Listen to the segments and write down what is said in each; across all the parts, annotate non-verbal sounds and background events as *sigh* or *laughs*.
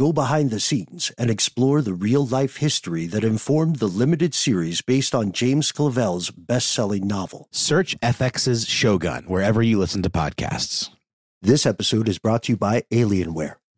go behind the scenes, and explore the real life history that informed the limited series based on James Clavell's best selling novel. Search FX's Shogun wherever you listen to podcasts. This episode is brought to you by Alienware.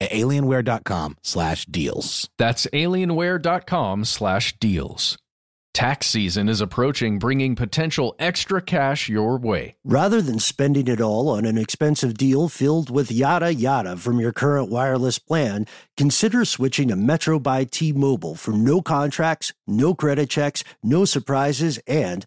at alienware.com slash deals. That's alienware.com slash deals. Tax season is approaching, bringing potential extra cash your way. Rather than spending it all on an expensive deal filled with yada yada from your current wireless plan, consider switching to Metro by T Mobile for no contracts, no credit checks, no surprises, and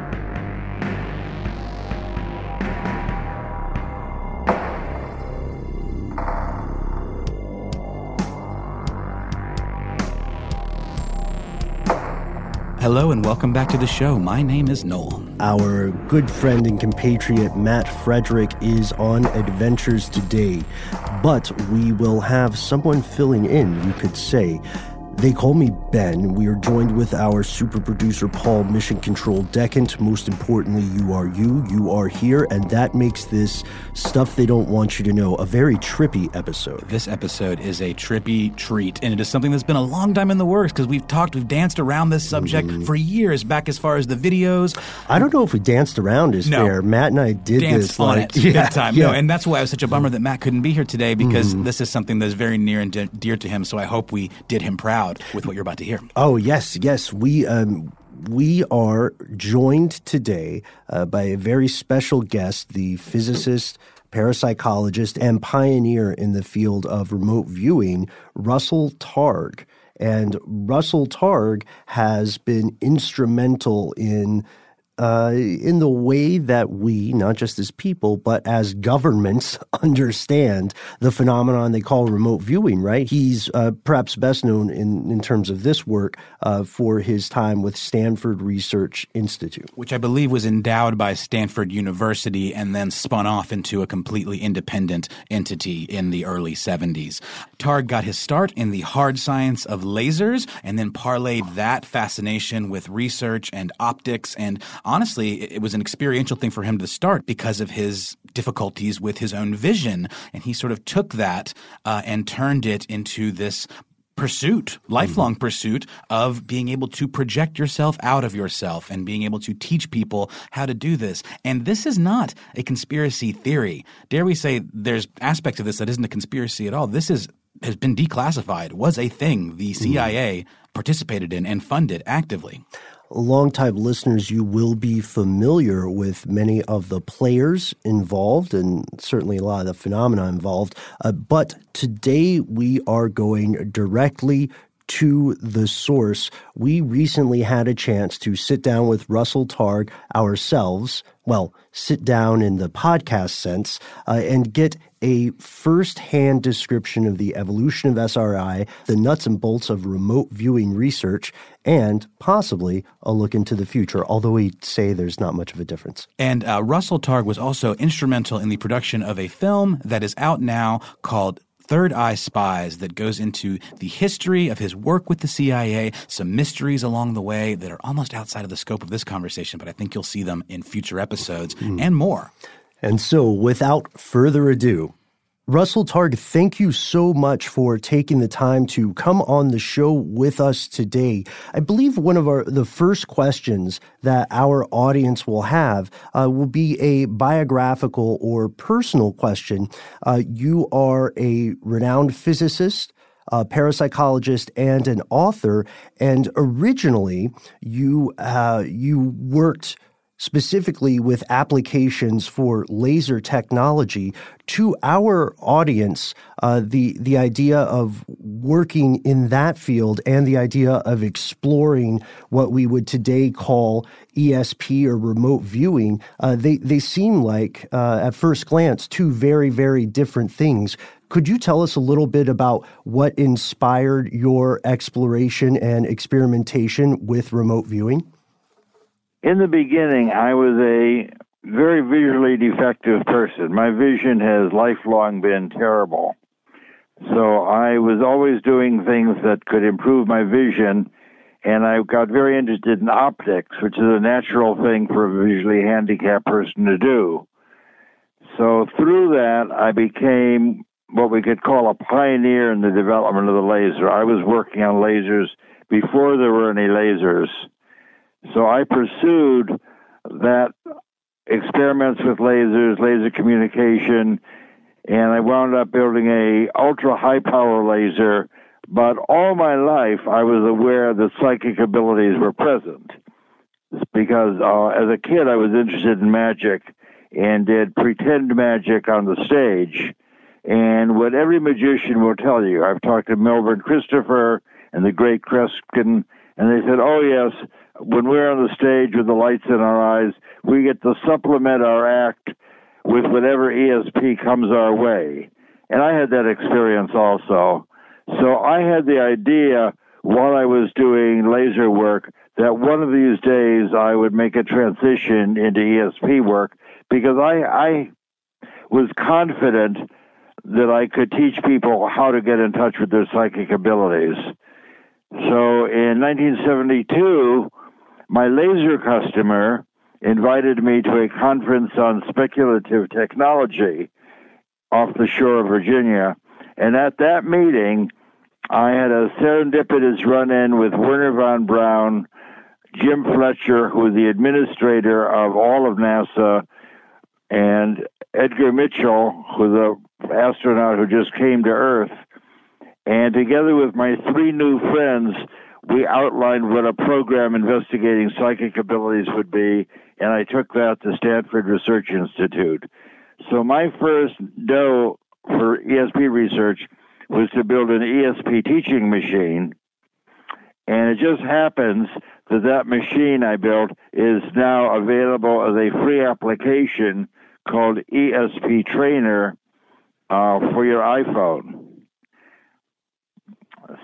Hello and welcome back to the show. My name is Noel. Our good friend and compatriot Matt Frederick is on adventures today, but we will have someone filling in, you could say. They call me Ben. We are joined with our super producer Paul Mission Control Decant. Most importantly, you are you, you are here, and that makes this stuff they don't want you to know a very trippy episode. This episode is a trippy treat, and it is something that's been a long time in the works because we've talked, we've danced around this subject mm-hmm. for years, back as far as the videos. I don't know if we danced around is no. fair. Matt and I did Danced this on like it yeah, big time. Yeah. No, and that's why it was such a bummer that Matt couldn't be here today because Mm-hmm. this is something that's very near and de- dear to him. So I hope we did him proud with what you're about to hear. Oh yes, yes. We um, we are joined today uh, by a very special guest, the physicist, parapsychologist, and pioneer in the field of remote viewing, Russell Targ. And Russell Targ has been instrumental in uh, in the way that we, not just as people, but as governments, *laughs* understand the phenomenon they call remote viewing, right? He's uh, perhaps best known in, in terms of this work uh, for his time with Stanford Research Institute. Which I believe was endowed by Stanford University and then spun off into a completely independent entity in the early 70s. Targ got his start in the hard science of lasers and then parlayed that fascination with research and optics and honestly, it was an experiential thing for him to start because of his difficulties with his own vision. And he sort of took that uh, and turned it into this pursuit, lifelong pursuit of being able to project yourself out of yourself and being able to teach people how to do this. And this is not a conspiracy theory. Dare we say there's aspects of this that isn't a conspiracy at all. This is has been declassified, was a thing the CIA participated in and funded actively longtime listeners, you will be familiar with many of the players involved and certainly a lot of the phenomena involved. Uh, but today we are going directly to the source, we recently had a chance to sit down with Russell Targ ourselves. Well, sit down in the podcast sense uh, and get a first-hand description of the evolution of SRI, the nuts and bolts of remote viewing research, and possibly a look into the future, although we say there's not much of a difference. And uh, Russell Targ was also instrumental in the production of a film that is out now called Third Eye Spies that goes into the history of his work with the CIA, some mysteries along the way that are almost outside of the scope of this conversation, but I think you'll see them in future episodes mm. and more. And so, without further ado, Russell Targ, thank you so much for taking the time to come on the show with us today. I believe one of our the first questions that our audience will have uh, will be a biographical or personal question. Uh, you are a renowned physicist. A parapsychologist and an author, and originally you uh, you worked specifically with applications for laser technology to our audience uh, the the idea of working in that field and the idea of exploring what we would today call ESP or remote viewing uh, they they seem like uh, at first glance two very very different things could you tell us a little bit about what inspired your exploration and experimentation with remote viewing? In the beginning, I was a very visually defective person. My vision has lifelong been terrible. So I was always doing things that could improve my vision, and I got very interested in optics, which is a natural thing for a visually handicapped person to do. So through that, I became what we could call a pioneer in the development of the laser. I was working on lasers before there were any lasers. So I pursued that experiments with lasers, laser communication, and I wound up building a ultra high power laser. But all my life, I was aware that psychic abilities were present because uh, as a kid, I was interested in magic and did pretend magic on the stage. And what every magician will tell you, I've talked to Milbourne Christopher and the great Kreskin, and they said, "Oh yes, when we're on the stage with the lights in our eyes, we get to supplement our act with whatever ESP comes our way. And I had that experience also. So I had the idea while I was doing laser work that one of these days I would make a transition into ESP work because I, I was confident that I could teach people how to get in touch with their psychic abilities. So in 1972, my laser customer invited me to a conference on speculative technology off the shore of Virginia. And at that meeting, I had a serendipitous run in with Wernher von Braun, Jim Fletcher, who was the administrator of all of NASA, and Edgar Mitchell, who's an astronaut who just came to Earth. And together with my three new friends, we outlined what a program investigating psychic abilities would be, and I took that to Stanford Research Institute. So my first dough for ESP research was to build an ESP teaching machine. And it just happens that that machine I built is now available as a free application called ESP Trainer uh, for your iPhone.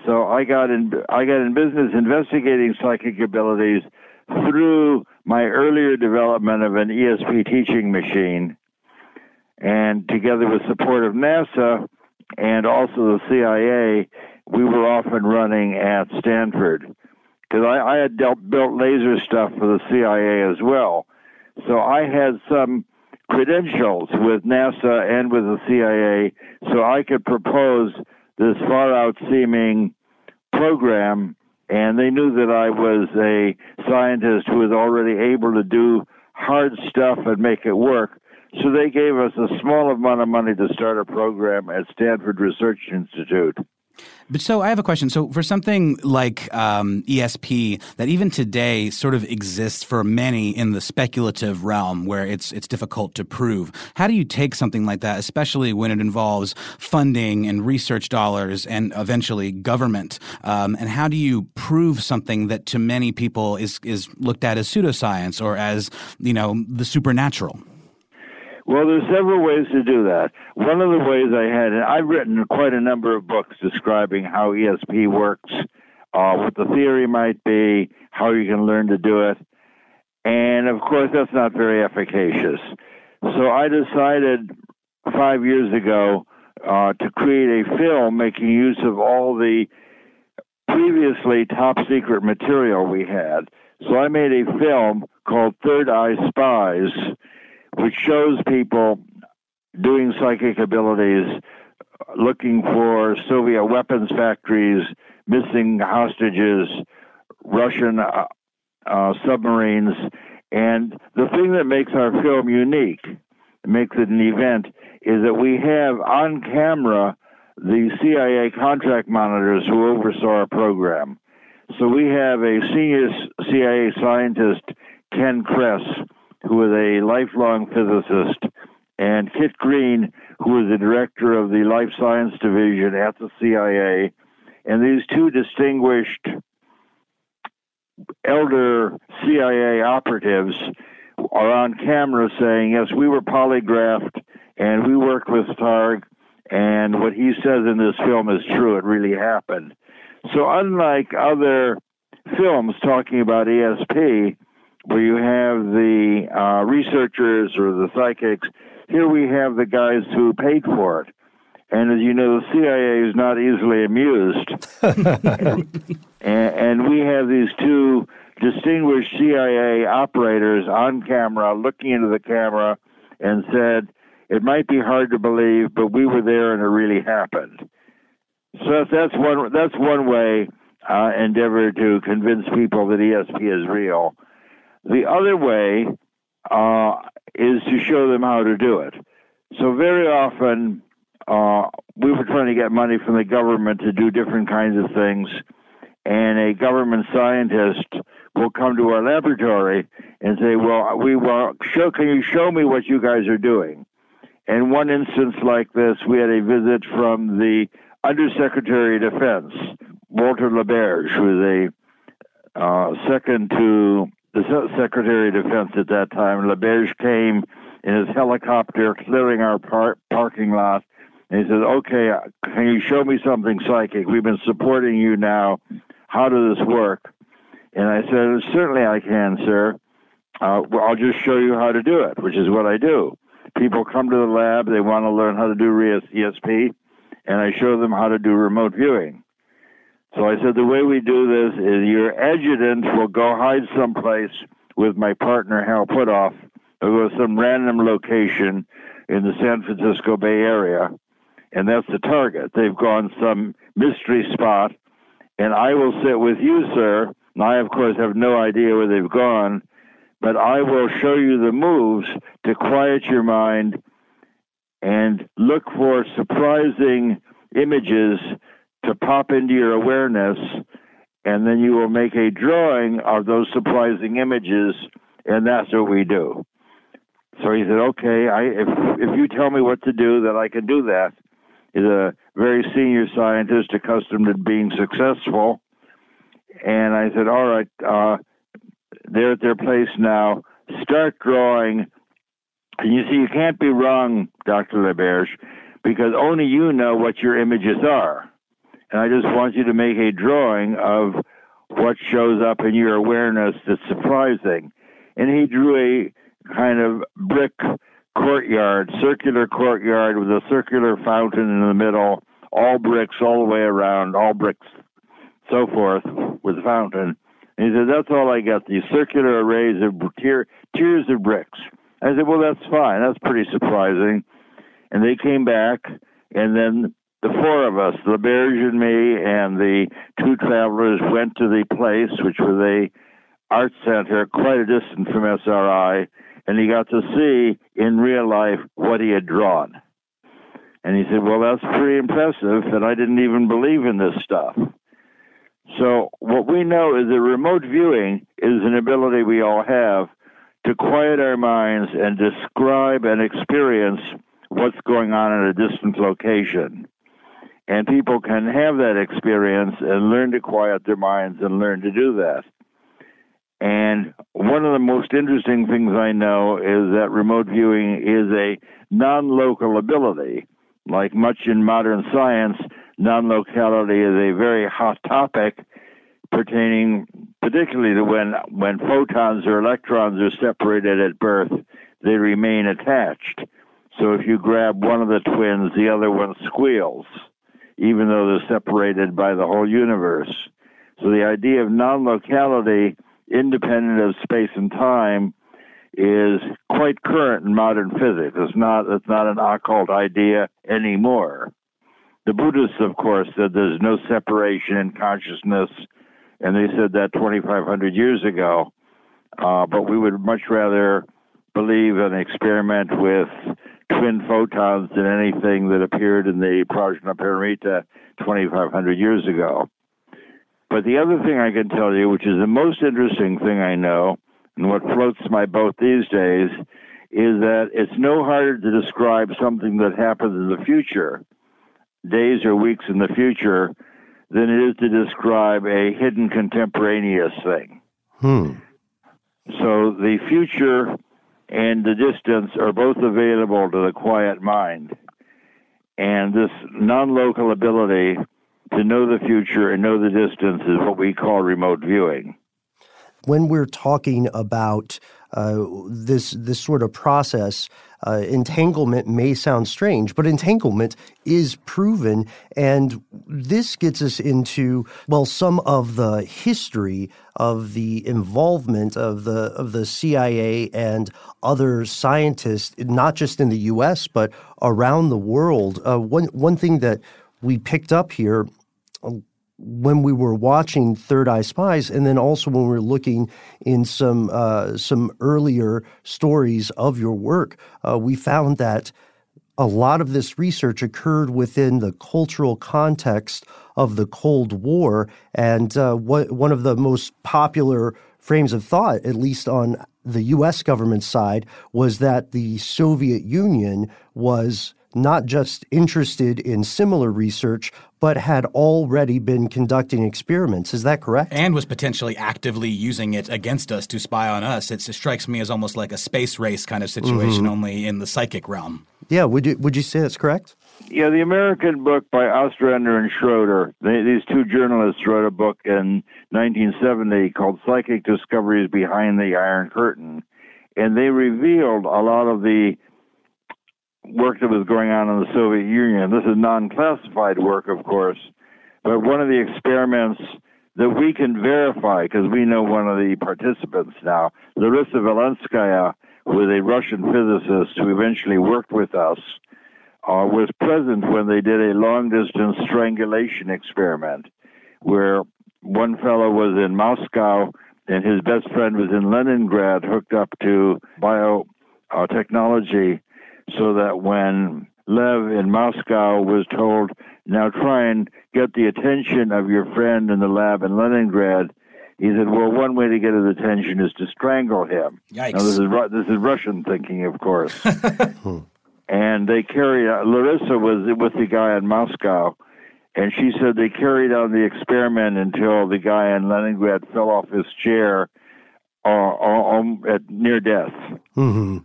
So I got in I got in business investigating psychic abilities through my earlier development of an ESP teaching machine, and together with support of NASA and also the CIA, we were off and running at Stanford because I, I, had dealt, built laser stuff for the CIA as well. So I had some credentials with NASA and with the CIA, so I could propose this far out seeming program, and they knew that I was a scientist who was already able to do hard stuff and make it work. So they gave us a small amount of money to start a program at Stanford Research Institute. But so I have a question. So for something like um, ESP that even today sort of exists for many in the speculative realm where it's it's difficult to prove, how do you take something like that, especially when it involves funding and research dollars and eventually government? Um, and how do you prove something that to many people is is looked at as pseudoscience or as you know the supernatural? Well, there's several ways to do that. One of the ways I had, I've written quite a number of books describing how ESP works, uh, what the theory might be, how you can learn to do it. And of course, that's not very efficacious. So I decided five years ago uh, to create a film making use of all the previously top secret material we had. So I made a film called Third Eye Spies which shows people doing psychic abilities, looking for Soviet weapons factories, missing hostages, Russian uh, uh, submarines. And the thing that makes our film unique, makes it an event, is that we have on camera the CIA contract monitors who oversaw our program. So we have a senior CIA scientist, Ken Kress, who is a lifelong physicist, and Kit Green, who is the director of the Life Science Division at the CIA. And these two distinguished elder CIA operatives are on camera saying, Yes, we were polygraphed and we worked with Targ, and what he says in this film is true. It really happened. So, unlike other films talking about ESP, where you have the uh, researchers or the psychics. Here we have the guys who paid for it. And as you know, the CIA is not easily amused. *laughs* and, and we have these two distinguished CIA operators on camera looking into the camera and said, it might be hard to believe, but we were there and it really happened. So that's one that's one way uh, endeavor to convince people that ESP is real. The other way uh, is to show them how to do it. So very often, uh, we were trying to get money from the government to do different kinds of things, and a government scientist will come to our laboratory and say, "Well, we want show. Can you show me what you guys are doing?" And one instance like this, we had a visit from the Undersecretary of Defense, Walter LaBerge, who is a uh, second to the Secretary of Defense at that time, LaBerge came in his helicopter clearing our par- parking lot. And he said, Okay, can you show me something psychic? We've been supporting you now. How does this work? And I said, Certainly I can, sir. Uh, I'll just show you how to do it, which is what I do. People come to the lab, they want to learn how to do ESP, and I show them how to do remote viewing. So I said, the way we do this is your adjutant will go hide someplace with my partner, Hal Puthoff. Go to some random location in the San Francisco Bay Area, and that's the target. They've gone some mystery spot, and I will sit with you, sir. And I, of course, have no idea where they've gone, but I will show you the moves to quiet your mind and look for surprising images to pop into your awareness, and then you will make a drawing of those surprising images, and that's what we do. So he said, "Okay, I, if if you tell me what to do, then I can do that." He's a very senior scientist, accustomed to being successful, and I said, "All right, uh, they're at their place now. Start drawing." And you see, you can't be wrong, Dr. LaBerge, because only you know what your images are and I just want you to make a drawing of what shows up in your awareness that's surprising. And he drew a kind of brick courtyard, circular courtyard with a circular fountain in the middle, all bricks all the way around, all bricks, so forth, with a fountain. And he said, That's all I got, these circular arrays of tier, tiers of bricks. I said, Well, that's fine. That's pretty surprising. And they came back, and then the four of us, LaBerge and me, and the two travelers went to the place, which was a art center quite a distance from SRI, and he got to see in real life what he had drawn. And he said, Well, that's pretty impressive, and I didn't even believe in this stuff. So, what we know is that remote viewing is an ability we all have to quiet our minds and describe and experience what's going on in a distant location. And people can have that experience and learn to quiet their minds and learn to do that. And one of the most interesting things I know is that remote viewing is a non local ability. Like much in modern science, non locality is a very hot topic pertaining particularly to when, when photons or electrons are separated at birth, they remain attached. So if you grab one of the twins, the other one squeals, even though they're separated by the whole universe. So the idea of non locality, independent of space and time, is quite current in modern physics. It's not it's not an occult idea anymore. The Buddhists, of course, said there's no separation in consciousness, and they said that 2,500 years ago. Uh, but we would much rather believe and experiment with twin photons than anything that appeared in the Prajnaparamita 2,500 years ago. But the other thing I can tell you, which is the most interesting thing I know, and what floats my boat these days is that it's no harder to describe something that happens in the future, days or weeks in the future, than it is to describe a hidden contemporaneous thing. Hmm. So the future and the distance are both available to the quiet mind. And this non local ability to know the future and know the distance is what we call remote viewing when we're talking about uh, this this sort of process, uh, entanglement may sound strange, but entanglement is proven, and this gets us into well some of the history of the involvement of the of the CIA and other scientists, not just in the U.S. but around the world. Uh, one one thing that we picked up here when we were watching Third Eye Spies, and then also when we were looking in some uh, some earlier stories of your work, uh, we found that a lot of this research occurred within the cultural context of the Cold War, and uh, what, one of the most popular frames of thought, at least on the U.S. government side, was that the Soviet Union was not just interested in similar research, but had already been conducting experiments. Is that correct? And was potentially actively using it against us to spy on us. It strikes me as almost like a space race kind of situation, mm-hmm. only in the psychic realm. Yeah, would you would you say that's correct? Yeah, the American book by Ostrander and Schroeder. They, these two journalists wrote a book in 1970 called "Psychic Discoveries Behind the Iron Curtain," and they revealed a lot of the work that was going on in the Soviet Union. This is non classified work, of course, but one of the experiments that we can verify, because we know one of the participants now, Larissa Vilenskaya, who is a Russian physicist who eventually worked with us, uh, was present when they did a long distance strangulation experiment where one fellow was in Moscow and his best friend was in Leningrad hooked up to biotechnology so that when Lev in Moscow was told, now try and get the attention of your friend in the lab in Leningrad, he said, well, one way to get his attention is to strangle him. Yikes. Now, this is, this is Russian thinking, of course. *laughs* and they carried out, Larissa was with the guy in Moscow, and she said they carried on the experiment until the guy in Leningrad fell off his chair uh, uh, um, at near death. Mm-hmm.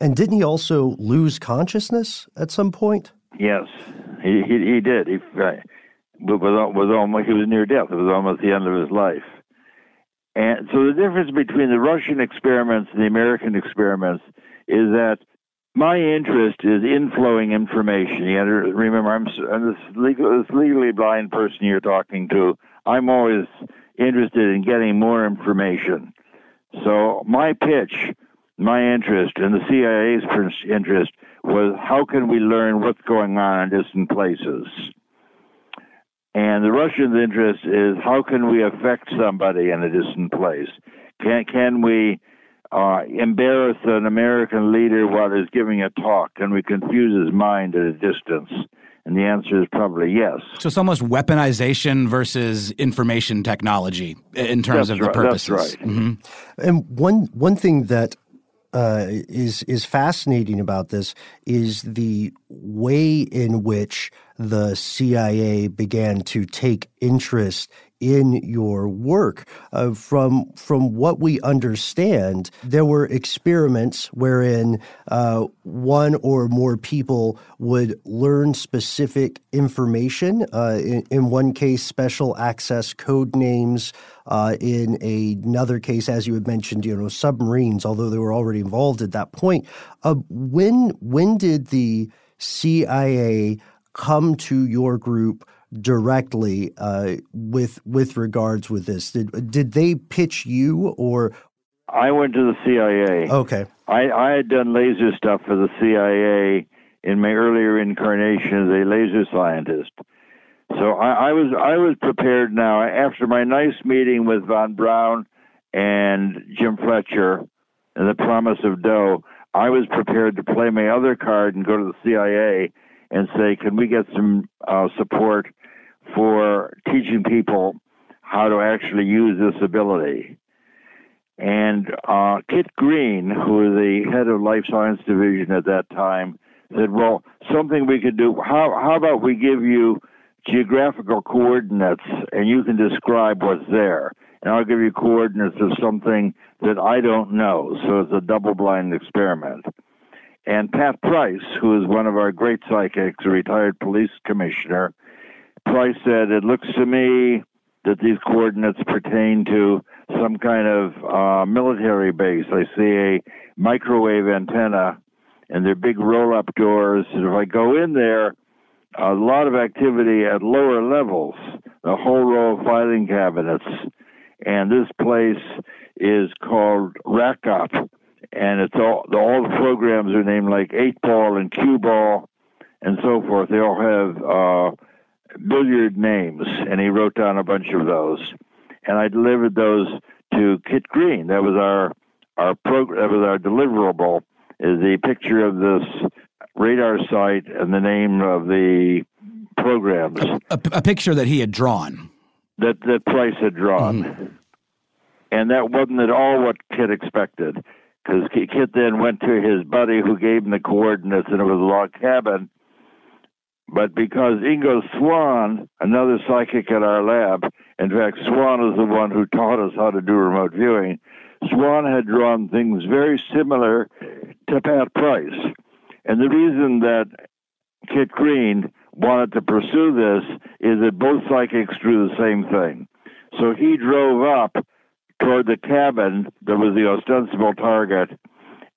And didn't he also lose consciousness at some point? Yes, he he, he did. He uh, was was almost he was near death. It was almost the end of his life. And so the difference between the Russian experiments and the American experiments is that my interest is inflowing information. You remember, I'm, I'm this, legal, this legally blind person you're talking to. I'm always interested in getting more information. So my pitch my interest and the CIA's interest was how can we learn what's going on in distant places? And the Russians' interest is how can we affect somebody in a distant place? Can can we uh, embarrass an American leader while he's giving a talk? Can we confuse his mind at a distance? And the answer is probably yes. So it's almost weaponization versus information technology in terms that's of the purposes. That's right. Mm-hmm. And one one thing that uh, is is fascinating about this is the way in which the CIA began to take interest in your work. Uh, from from what we understand, there were experiments wherein uh, one or more people would learn specific information. Uh, in, in, one case, special access code names. Uh, in a, another case, as you had mentioned, you know, submarines, although they were already involved at that point. Uh, when when did the CIA come to your group? directly uh, with with regards with this? Did did they pitch you or? I went to the CIA. Okay. I, I had done laser stuff for the CIA in my earlier incarnation as a laser scientist. So I, I was I was prepared now after my nice meeting with von Braun and Jim Fletcher and the promise of dough. I was prepared to play my other card and go to the CIA and say, "Can we get some uh, support for teaching people how to actually use this ability. And uh, Kit Green, who was the head of Life Science Division at that time, said, "Well, something we could do. How how about we give you geographical coordinates, and you can describe what's there, and I'll give you coordinates of something that I don't know. So it's a double-blind experiment." And Pat Price, who is one of our great psychics, a retired police commissioner, Price said, It looks to me that these coordinates pertain to some kind of uh, military base. I see a microwave antenna and they're big roll up doors. And if I go in there, a lot of activity at lower levels, a whole row of filing cabinets. And this place is called Rack Up. And it's all, all the programs are named like 8 Ball and Cue Ball and so forth. They all have uh, billiard names, and he wrote down a bunch of those. And I delivered those to Kit Green. That was our our program. That was our deliverable. Is the picture of this radar site and the name of the programs. A, a, a picture that he had drawn. That that Price had drawn. Mm-hmm. And that wasn't at all what Kit expected, because Kit then went to his buddy who gave him the coordinates, and it was a log cabin but because Ingo Swann, another psychic at our lab, in fact, Swann is the one who taught us how to do remote viewing, Swann had drawn things very similar to Pat Price. And the reason that Kit Green wanted to pursue this is that both psychics drew the same thing. So he drove up toward the cabin that was the ostensible target,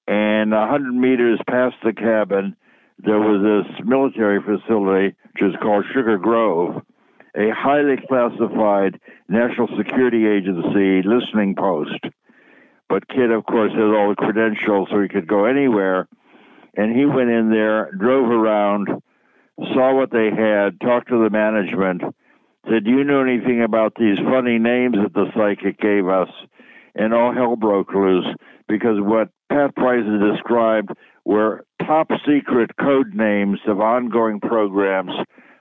and a 100 meters past the cabin, there was this military facility, which is called Sugar Grove, a highly classified national security agency listening post. But Kit, of course, has all the credentials, so he could go anywhere. And he went in there, drove around, saw what they had, talked to the management, said, Do you know anything about these funny names that the psychic gave us? And all hell broke loose because what Pat Price described were top secret code names of ongoing programs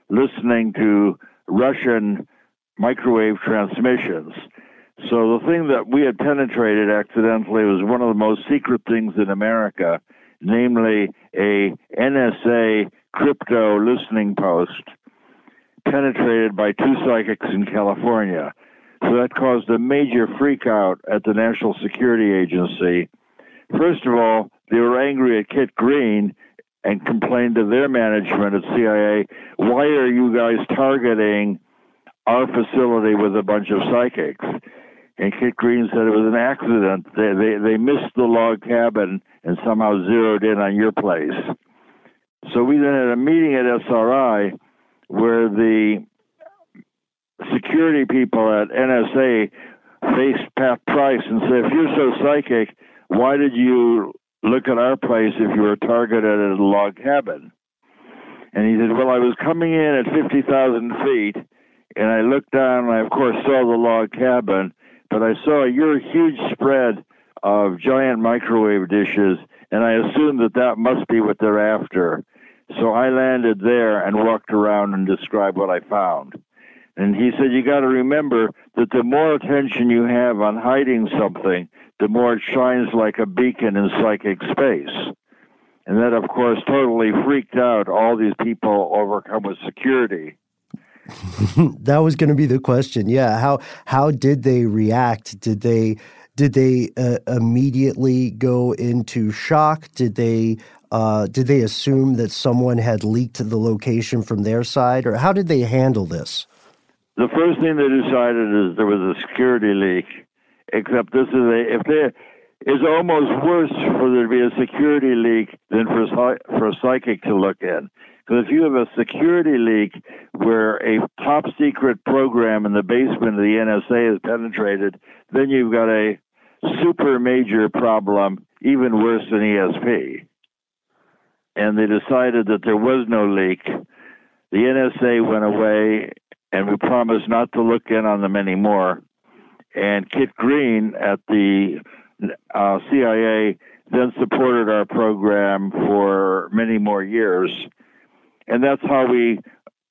listening to Russian microwave transmissions. So the thing that we had penetrated accidentally was one of the most secret things in America, namely a NSA crypto listening post penetrated by two psychics in California. So that caused a major freakout at the National Security Agency. First of all, they were angry at Kit Green and complained to their management at CIA, why are you guys targeting our facility with a bunch of psychics? And Kit Green said it was an accident. They, they, they missed the log cabin and somehow zeroed in on your place. So we then had a meeting at SRI where the security people at NSA faced Pat Price and said, if you're so psychic, why did you look at our place if you were targeted at a log cabin. And he said, Well, I was coming in at 50,000 feet, and I looked down, and I, of course, saw the log cabin, but I saw your huge spread of giant microwave dishes, and I assumed that that must be what they're after. So I landed there and walked around and described what I found. And he said, You got to remember that the more attention you have on hiding something, the more it shines like a beacon in psychic space. And that, of course, totally freaked out all these people overcome with security. *laughs* that was going to be the question. Yeah, how how did they react? Did they did they uh, immediately go into shock? Did they uh, did they assume that someone had leaked the location from their side, or how did they handle this? The first thing they decided is there was a security leak. Except this is a if there is almost worse for there to be a security leak than for for a psychic to look in. Because if you have a security leak where a top secret program in the basement of the NSA is penetrated, then you've got a super major problem, even worse than ESP. And they decided that there was no leak. The NSA went away, and we promised not to look in on them anymore. And Kit Green at the uh, CIA then supported our program for many more years and that's how we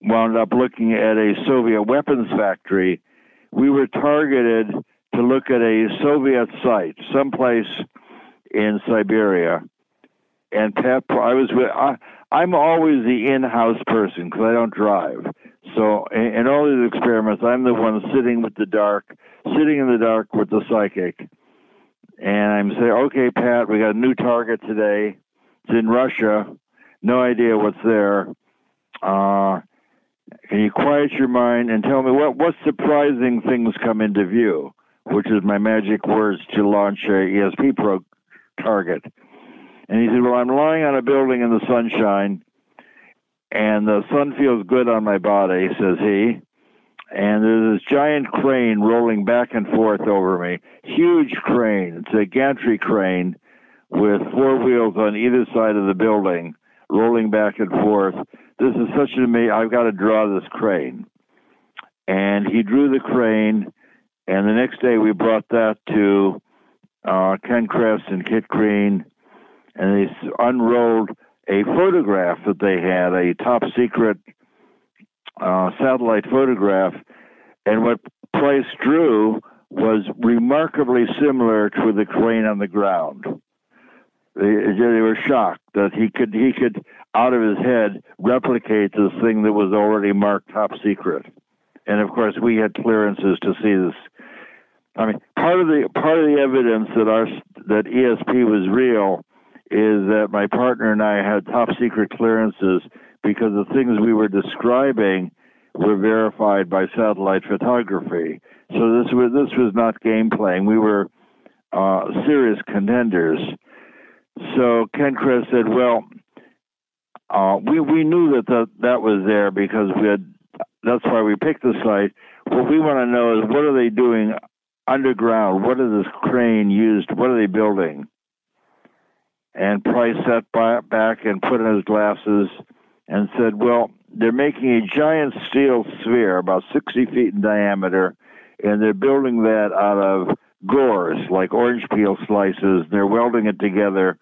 wound up looking at a Soviet weapons factory. We were targeted to look at a Soviet site, someplace in Siberia. And Pat, I was with. I, I'm always the in-house person because I don't drive. So in, in all these experiments, I'm the one sitting with the dark, sitting in the dark with the psychic. And I'm saying, okay, Pat, we got a new target today. It's in Russia. No idea what's there. Uh, can you quiet your mind and tell me what what surprising things come into view? Which is my magic words to launch a ESP pro target. And he said, "Well, I'm lying on a building in the sunshine, and the sun feels good on my body," says he. And there's this giant crane rolling back and forth over me. Huge crane. It's a gantry crane with four wheels on either side of the building, rolling back and forth this is such an amazing, I've got to draw this crane. And he drew the crane, and the next day we brought that to uh, Ken Kress and Kit Green, and they unrolled a photograph that they had, a top secret uh, satellite photograph. And what Price drew was remarkably similar to the crane on the ground. They, they were shocked that he could he could out of his head replicate this thing that was already marked top secret. And of course, we had clearances to see this. I mean, part of the part of the evidence that our that ESP was real is that my partner and I had top secret clearances because the things we were describing were verified by satellite photography. So this was this was not game playing. We were uh, serious contenders. So Ken Kress said, "Well, uh, we we knew that the, that was there because we had. That's why we picked the site. What we want to know is what are they doing underground? What is this crane used? What are they building? And Price sat by, back and put on his glasses and said, "Well, they're making a giant steel sphere about 60 feet in diameter, and they're building that out of gores, like orange peel slices. They're welding it together."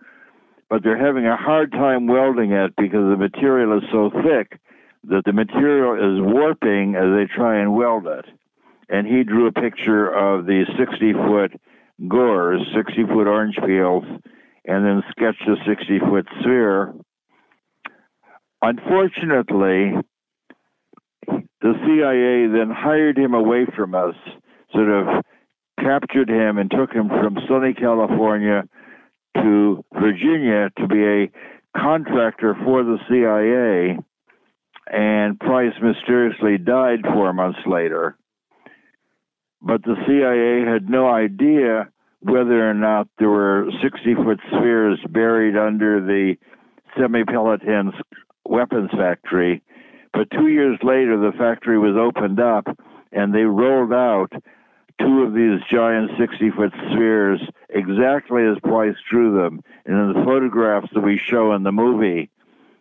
but they're having a hard time welding it because the material is so thick that the material is warping as they try and weld it. And he drew a picture of the 60 foot gores, 60 foot orange peels, and then sketched a 60 foot sphere. Unfortunately, the CIA then hired him away from us, sort of captured him and took him from sunny California to Virginia to be a contractor for the CIA, and Price mysteriously died four months later. But the CIA had no idea whether or not there were 60 foot spheres buried under the Semipalatinsk weapons factory. But two years later, the factory was opened up and they rolled out two of these giant 60 foot spheres exactly as Price drew them. And in the photographs that we show in the movie,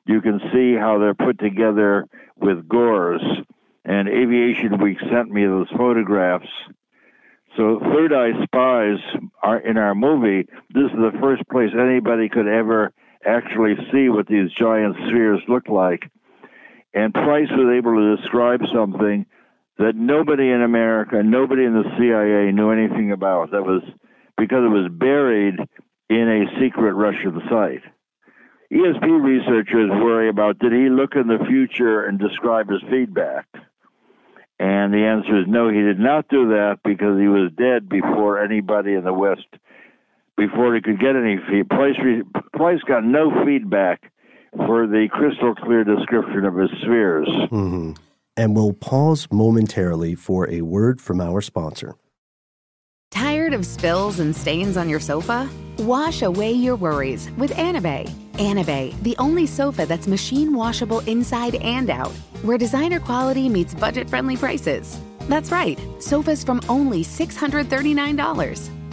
you can see how they're put together with gores. And Aviation Week sent me those photographs. So, Third Eye Spies are in our movie. This is the first place anybody could ever actually see what these giant spheres look like. And Price was able to describe something that nobody in America, nobody in the CIA knew anything about. That was because it was buried in a secret Russian site. ESP researchers worry about did he look in the future and describe his feedback? And the answer is no, he did not do that because he was dead before anybody in the West, before he could get any feedback. Price, got no feedback for the crystal clear description of his spheres. Mm-hmm. And we'll pause momentarily for a word from our sponsor. Tired of spills and stains on your sofa? Wash away your worries with Anabei. Anabei, the only sofa that's machine washable inside and out, where designer quality meets budget friendly prices. That's right, sofas from only $639.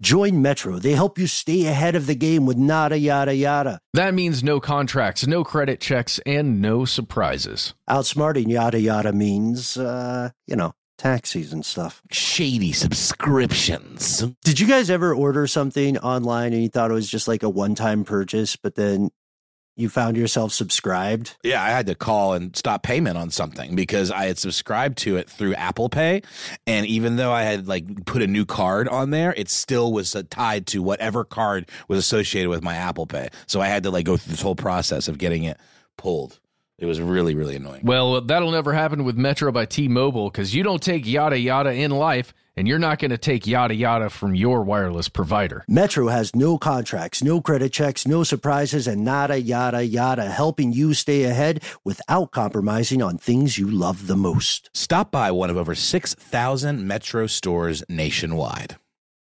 Join Metro. They help you stay ahead of the game with nada yada yada. That means no contracts, no credit checks, and no surprises. Outsmarting yada yada means, uh, you know, taxis and stuff. Shady subscriptions. Did you guys ever order something online and you thought it was just like a one time purchase, but then you found yourself subscribed? Yeah, I had to call and stop payment on something because I had subscribed to it through Apple Pay, and even though I had like put a new card on there, it still was uh, tied to whatever card was associated with my Apple Pay. So I had to like go through this whole process of getting it pulled. It was really, really annoying. Well, that'll never happen with Metro by T Mobile because you don't take yada yada in life, and you're not going to take yada yada from your wireless provider. Metro has no contracts, no credit checks, no surprises, and nada yada yada, helping you stay ahead without compromising on things you love the most. Stop by one of over 6,000 Metro stores nationwide.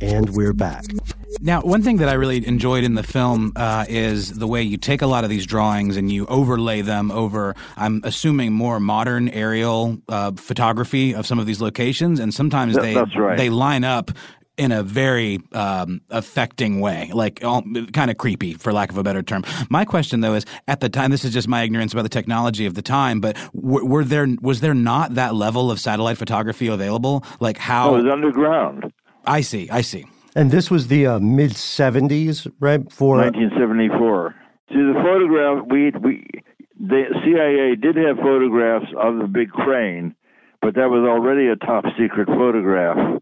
And we're back. Now, one thing that I really enjoyed in the film uh, is the way you take a lot of these drawings and you overlay them over, I'm assuming, more modern aerial uh, photography of some of these locations, and sometimes they right. they line up in a very um, affecting way, like kind of creepy, for lack of a better term. My question, though, is at the time, this is just my ignorance about the technology of the time, but w- were there was there not that level of satellite photography available? Like how oh, it was underground. I see, I see. And this was the uh, mid '70s, right? For 1974. See the photograph. We we the CIA did have photographs of the big crane, but that was already a top secret photograph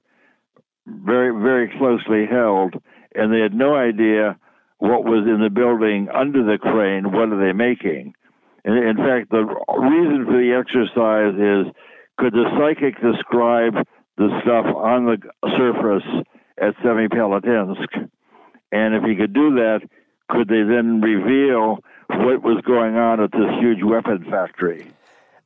very, very closely held, and they had no idea what was in the building under the crane. What are they making? And in fact, the reason for the exercise is could the psychic describe the stuff on the surface at Semipalatinsk? And if he could do that, could they then reveal what was going on at this huge weapon factory?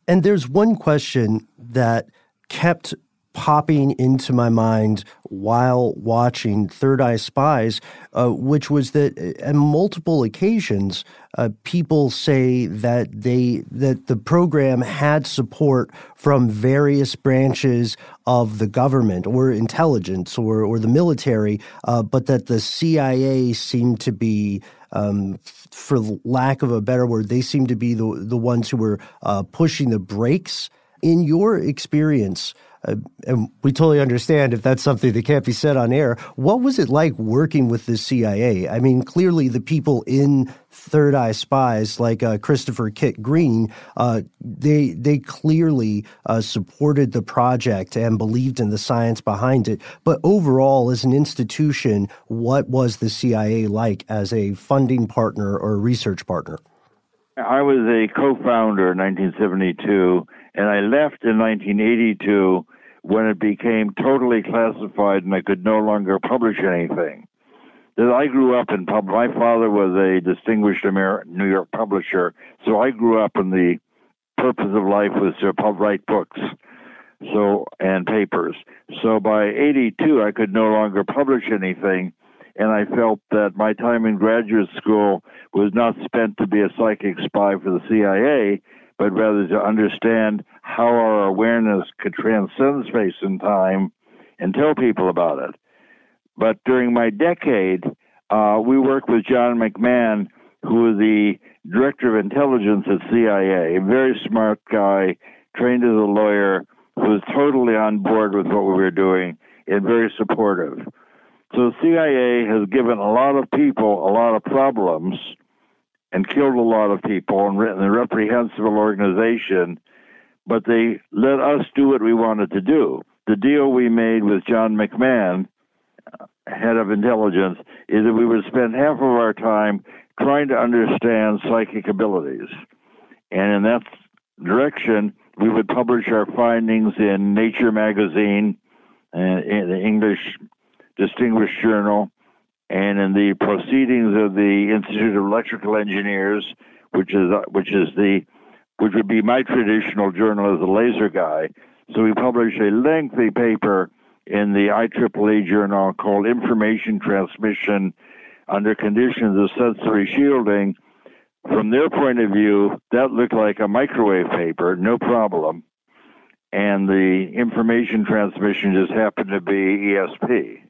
And there's one question that kept popping into my mind while watching Third Eye Spies, uh, which was that uh, on multiple occasions, uh, people say that they that the program had support from various branches of the government or intelligence or or the military, uh, but that the CIA seemed to be. Um, for lack of a better word, they seem to be the the ones who were uh, pushing the brakes. In your experience, uh, and we totally understand if that's something that can't be said on air. What was it like working with the CIA? I mean, clearly the people in Third Eye Spies, like uh, Christopher Kit Green, uh, they they clearly uh, supported the project and believed in the science behind it. But overall, as an institution, what was the CIA like as a funding partner or research partner? I was a co-founder in 1972, and I left in 1982 when it became totally classified and I could no longer publish anything. That I grew up in pub. My father was a distinguished American New York publisher, so I grew up in the purpose of life was to pub write books, so and papers. So by '82, I could no longer publish anything, and I felt that my time in graduate school was not spent to be a psychic spy for the CIA, but rather to understand how our awareness could transcend space and time and tell people about it. But during my decade, uh, we worked with John McMahon, who was the director of intelligence at CIA, a very smart guy, trained as a lawyer, who was totally on board with what we were doing and very supportive. So CIA has given a lot of people a lot of problems and killed a lot of people and written a reprehensible organization, but they let us do what we wanted to do. The deal we made with John McMahon, uh, head of intelligence, is that we would spend half of our time trying to understand psychic abilities. And in that direction, we would publish our findings in Nature magazine, and uh, in the English Distinguished Journal, and in the proceedings of the Institute of Electrical Engineers, which is uh, which is the which would be my traditional journal as a laser guy. So we published a lengthy paper in the IEEE journal called Information Transmission under Conditions of Sensory Shielding. From their point of view, that looked like a microwave paper, no problem. And the information transmission just happened to be ESP.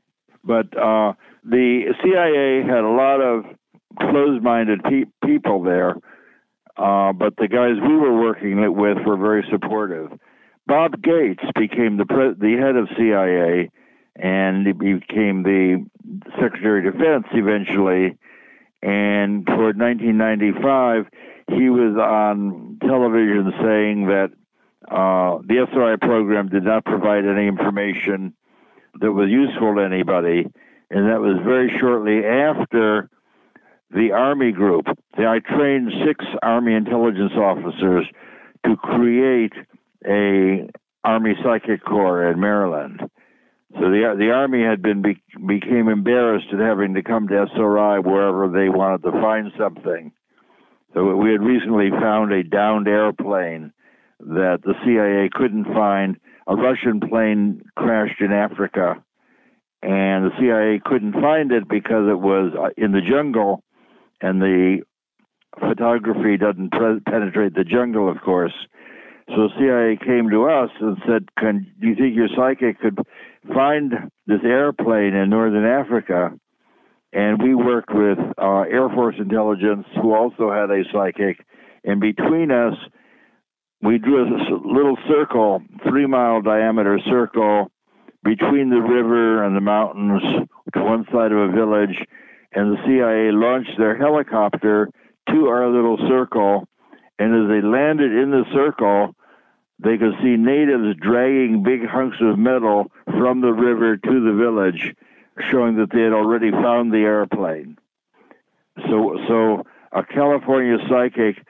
But uh, the CIA had a lot of closed-minded pe- people there, uh, but the guys we were working with were very supportive. Bob Gates became the pre- the head of CIA, and he became the Secretary of Defense eventually. And toward 1995, he was on television saying that uh, the SRI program did not provide any information that was useful to anybody and that was very shortly after the Army group. I trained six Army intelligence officers to create a Army Psychic Corps in Maryland. So the the Army had been be, became embarrassed at having to come to SRI wherever they wanted to find something. So we had recently found a downed airplane that the CIA couldn't find. A Russian plane crashed in Africa and the CIA couldn't find it because it was uh, in the jungle, and the photography doesn't pre- penetrate the jungle, of course. So CIA came to us and said, "Can do you think your psychic could find this airplane in northern Africa?" And we worked with uh, Air Force intelligence, who also had a psychic, and between us, we drew a little circle, three mile diameter circle between the river and the mountains to one side of a village, and the CIA launched their helicopter to our little circle. And as they landed in the circle, they could see natives dragging big hunks of metal from the river to the village, showing that they had already found the airplane. So, so a California psychic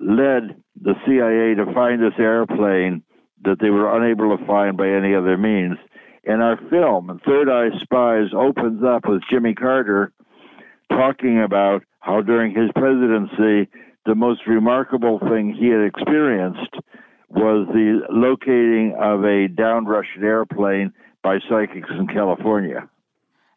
led the CIA to find this airplane that they were unable to find by any other means. And our film, Third Eye Spies, opens up with Jimmy Carter talking about how during his presidency, the most remarkable thing he had experienced was the locating of a downed Russian airplane by psychics in California.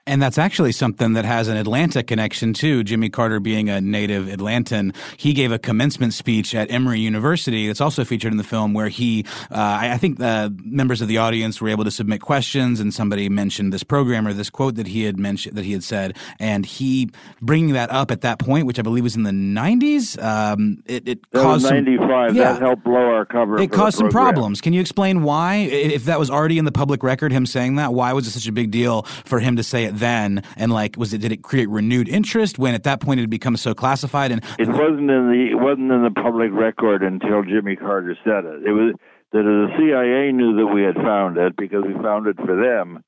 And that's actually something that has an Atlanta connection too. Jimmy Carter being a native Atlantan, he gave a commencement speech at Emory University that's also featured in the film where he, uh, I, I, think the members of the audience were able to submit questions and somebody mentioned this program or this quote that he had mentioned, that he had said. And he bringing that up at that point, which I believe was in the 90s, um, it, it caused 95. Some, yeah, that helped blow our cover. It caused some problems. Can you explain why, if that was already in the public record, him saying that, why was it such a big deal for him to say it then? And like was it did it create renewed interest when at that point it had become so classified? And it wasn't in the it wasn't in the public record until Jimmy Carter said it. It was that the CIA knew that we had found it because we found it for them.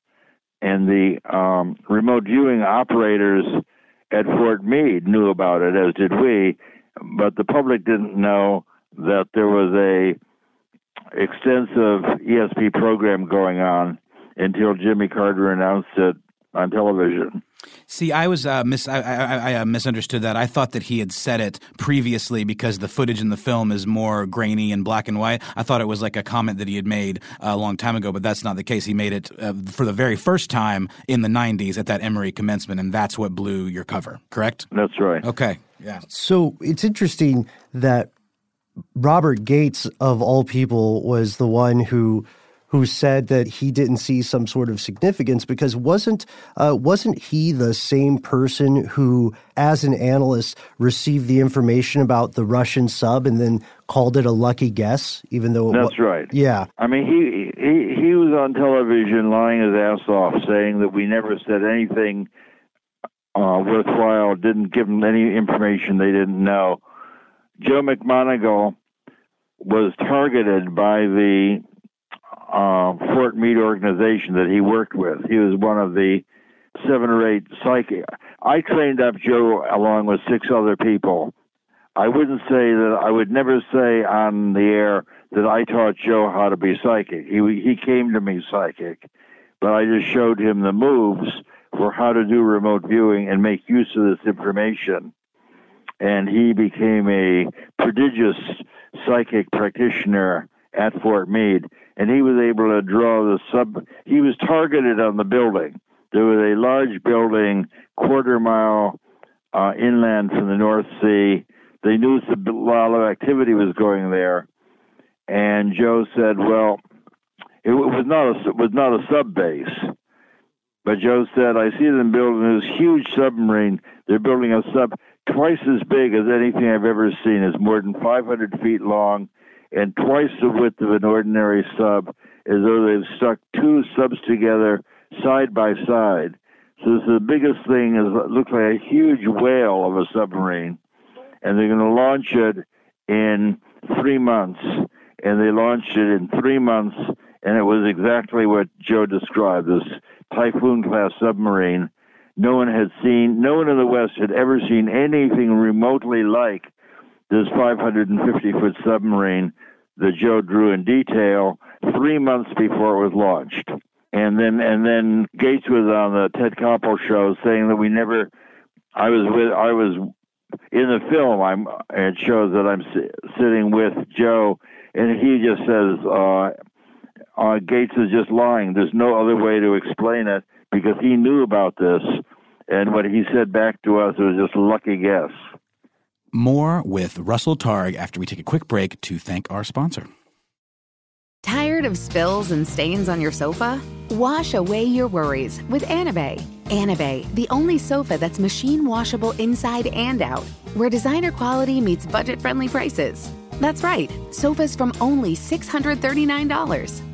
And the um, remote viewing operators at Fort Meade knew about it as did we. But the public didn't know that there was a extensive ESP program going on until Jimmy Carter announced it on television. See, I was uh, mis- I, I, I uh, misunderstood that. I thought that he had said it previously because the footage in the film is more grainy and black and white. I thought it was like a comment that he had made a long time ago, but that's not the case. He made it uh, for the very first time in the '90s at that Emory commencement, and that's what blew your cover. Correct? That's right. Okay. Yeah. So it's interesting that Robert Gates, of all people, was the one who who said that he didn't see some sort of significance because wasn't uh, wasn't he the same person who, as an analyst, received the information about the Russian sub and then called it a lucky guess, even though that's wa- right. Yeah, I mean he he he was on television lying his ass off, saying that we never said anything uh, worthwhile, didn't give them any information they didn't know. Joe McMoneagle was targeted by the uh, Fort Meade organization that he worked with. He was one of the seven or eight psychic. I trained up Joe along with six other people. I wouldn't say that I would never say on the air that I taught Joe how to be psychic. He he came to me psychic, but I just showed him the moves for how to do remote viewing and make use of this information. And he became a prodigious psychic practitioner at Fort Meade and he was able to draw the sub. He was targeted on the building. There was a large building, quarter mile uh, inland from the North Sea. They knew a lot of activity was going there, and Joe said, "Well, it was not a was not a sub base." But Joe said, I see them building this huge submarine. They're building a sub twice as big as anything I've ever seen. It's more than 500 feet long and twice the width of an ordinary sub, as though they've stuck two subs together side by side. So this is the biggest thing is it looks like a huge whale of a submarine, and they're going to launch it in three months. And they launched it in three months, and it was exactly what Joe described: this typhoon class submarine. No one had seen, no one in the West had ever seen anything remotely like this 550 foot submarine that Joe drew in detail three months before it was launched. And then and then Gates was on the Ted Koppel show saying that we never. I was with I was in the film. I'm it shows that I'm sitting with Joe, and he just says uh, uh, Gates is just lying. There's no other way to explain it because he knew about this, and what he said back to us was just lucky guess. More with Russell Targ after we take a quick break to thank our sponsor. Tired of spills and stains on your sofa? Wash away your worries with Anabei. Anabei, the only sofa that's machine washable inside and out, where designer quality meets budget friendly prices. That's right, sofas from only $639.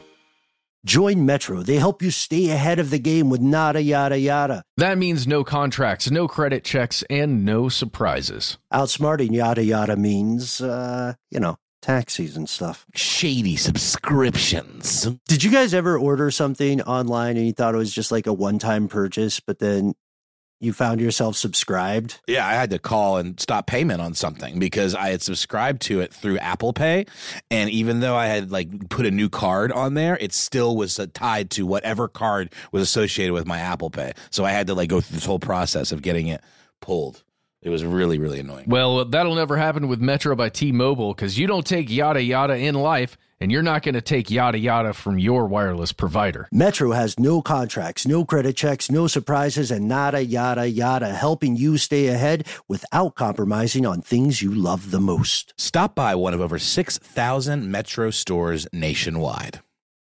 Join Metro. They help you stay ahead of the game with nada yada yada. That means no contracts, no credit checks, and no surprises. Outsmarting yada yada means, uh, you know, taxis and stuff. Shady subscriptions. Did you guys ever order something online and you thought it was just like a one time purchase, but then you found yourself subscribed? Yeah, I had to call and stop payment on something because I had subscribed to it through Apple Pay, and even though I had like put a new card on there, it still was uh, tied to whatever card was associated with my Apple Pay. So I had to like go through this whole process of getting it pulled. It was really really annoying. Well, that'll never happen with Metro by T-Mobile because you don't take yada yada in life, and you're not going to take yada yada from your wireless provider. Metro has no contracts, no credit checks, no surprises, and nada yada yada, helping you stay ahead without compromising on things you love the most. Stop by one of over 6,000 Metro stores nationwide.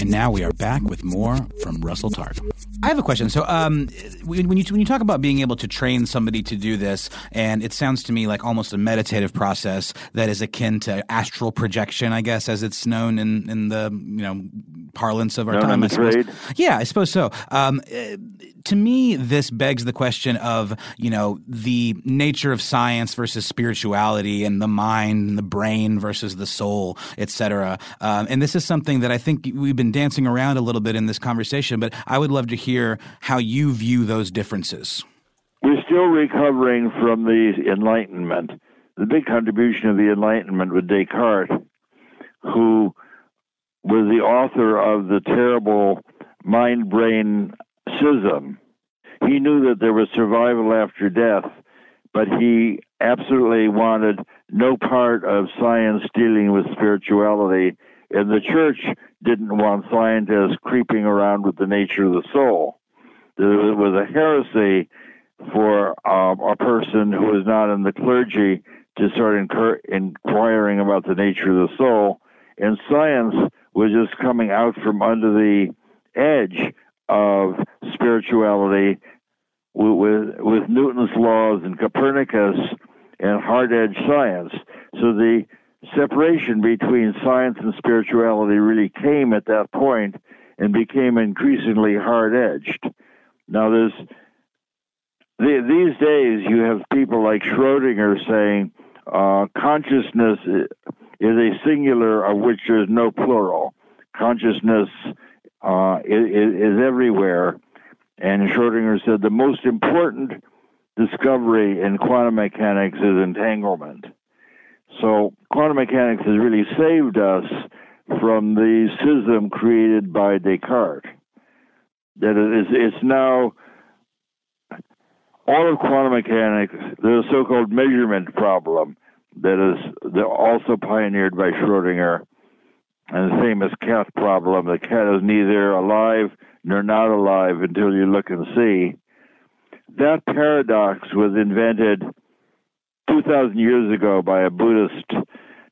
And now we are back with more from Russell Targ. I have a question. So, um, when you when you talk about being able to train somebody to do this, and it sounds to me like almost a meditative process that is akin to astral projection, I guess, as it's known in in the you know parlance of our Known time. I suppose. Yeah, I suppose so. Um, eh, to me, this begs the question of you know the nature of science versus spirituality, and the mind and the brain versus the soul, etc. Um, and this is something that I think we've been dancing around a little bit in this conversation. But I would love to hear how you view those differences. We're still recovering from the Enlightenment. The big contribution of the Enlightenment with Descartes, who was the author of the terrible mind brain schism. He knew that there was survival after death, but he absolutely wanted no part of science dealing with spirituality, and the church didn't want scientists creeping around with the nature of the soul. It was a heresy for um, a person who was not in the clergy to start incur- inquiring about the nature of the soul, and science was just coming out from under the edge of spirituality with, with, Newton's laws and Copernicus and hard edge science. So the separation between science and spirituality really came at that point and became increasingly hard edged. Now, there's the, these days you have people like Schrodinger saying uh, consciousness is a singular of which there's no plural. Consciousness uh, is, is everywhere. And Schrodinger said the most important discovery in quantum mechanics is entanglement. So quantum mechanics has really saved us from the schism created by Descartes. That it is, it's now all of quantum mechanics, the so-called measurement problem that is also pioneered by Schrodinger, and the famous cat problem. The cat is neither alive nor not alive until you look and see. That paradox was invented 2,000 years ago by a Buddhist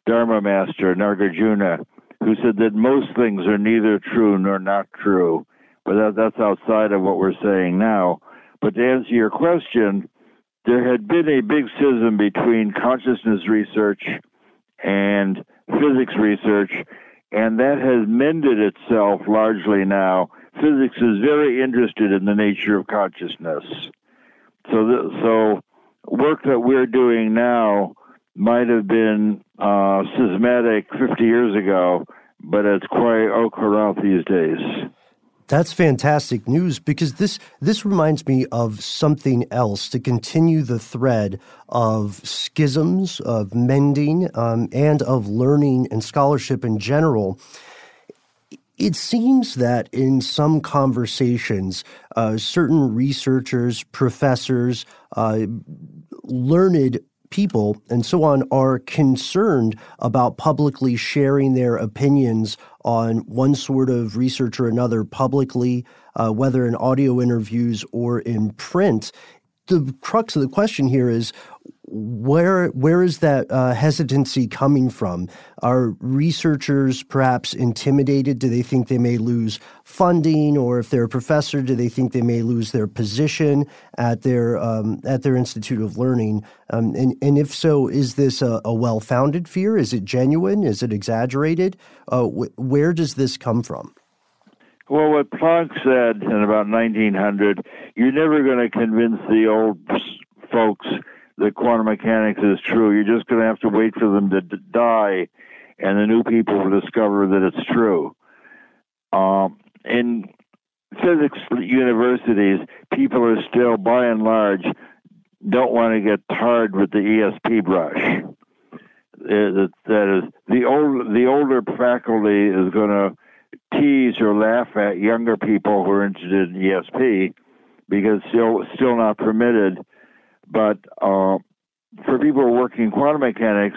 Dharma master, Nagarjuna, who said that most things are neither true nor not true. But that, that's outside of what we're saying now. But to answer your question, there had been a big schism between consciousness research and physics research, and that has mended itself largely now. Physics is very interested in the nature of consciousness. so the, so work that we're doing now might have been uh, systematic 50 years ago, but it's quite au courant these days. That's fantastic news because this this reminds me of something else to continue the thread of schisms, of mending, um, and of learning and scholarship in general. It seems that in some conversations, uh, certain researchers, professors, uh, learned people and so on are concerned about publicly sharing their opinions on one sort of research or another publicly, uh, whether in audio interviews or in print. The crux of the question here is where where is that uh, hesitancy coming from? Are researchers perhaps intimidated? Do they think they may lose funding, or if they're a professor, do they think they may lose their position at their um, at their institute of learning? Um, and and if so, is this a, a well founded fear? Is it genuine? Is it exaggerated? Uh, wh- where does this come from? Well, what Planck said in about 1900, you're never going to convince the old folks that quantum mechanics is true. You're just going to have to wait for them to d- die, and the new people will discover that it's true. Um, in physics universities, people are still, by and large, don't want to get tarred with the ESP brush. Uh, that is, the old the older faculty is going to tease or laugh at younger people who are interested in ESP because still still not permitted but uh, for people working in quantum mechanics,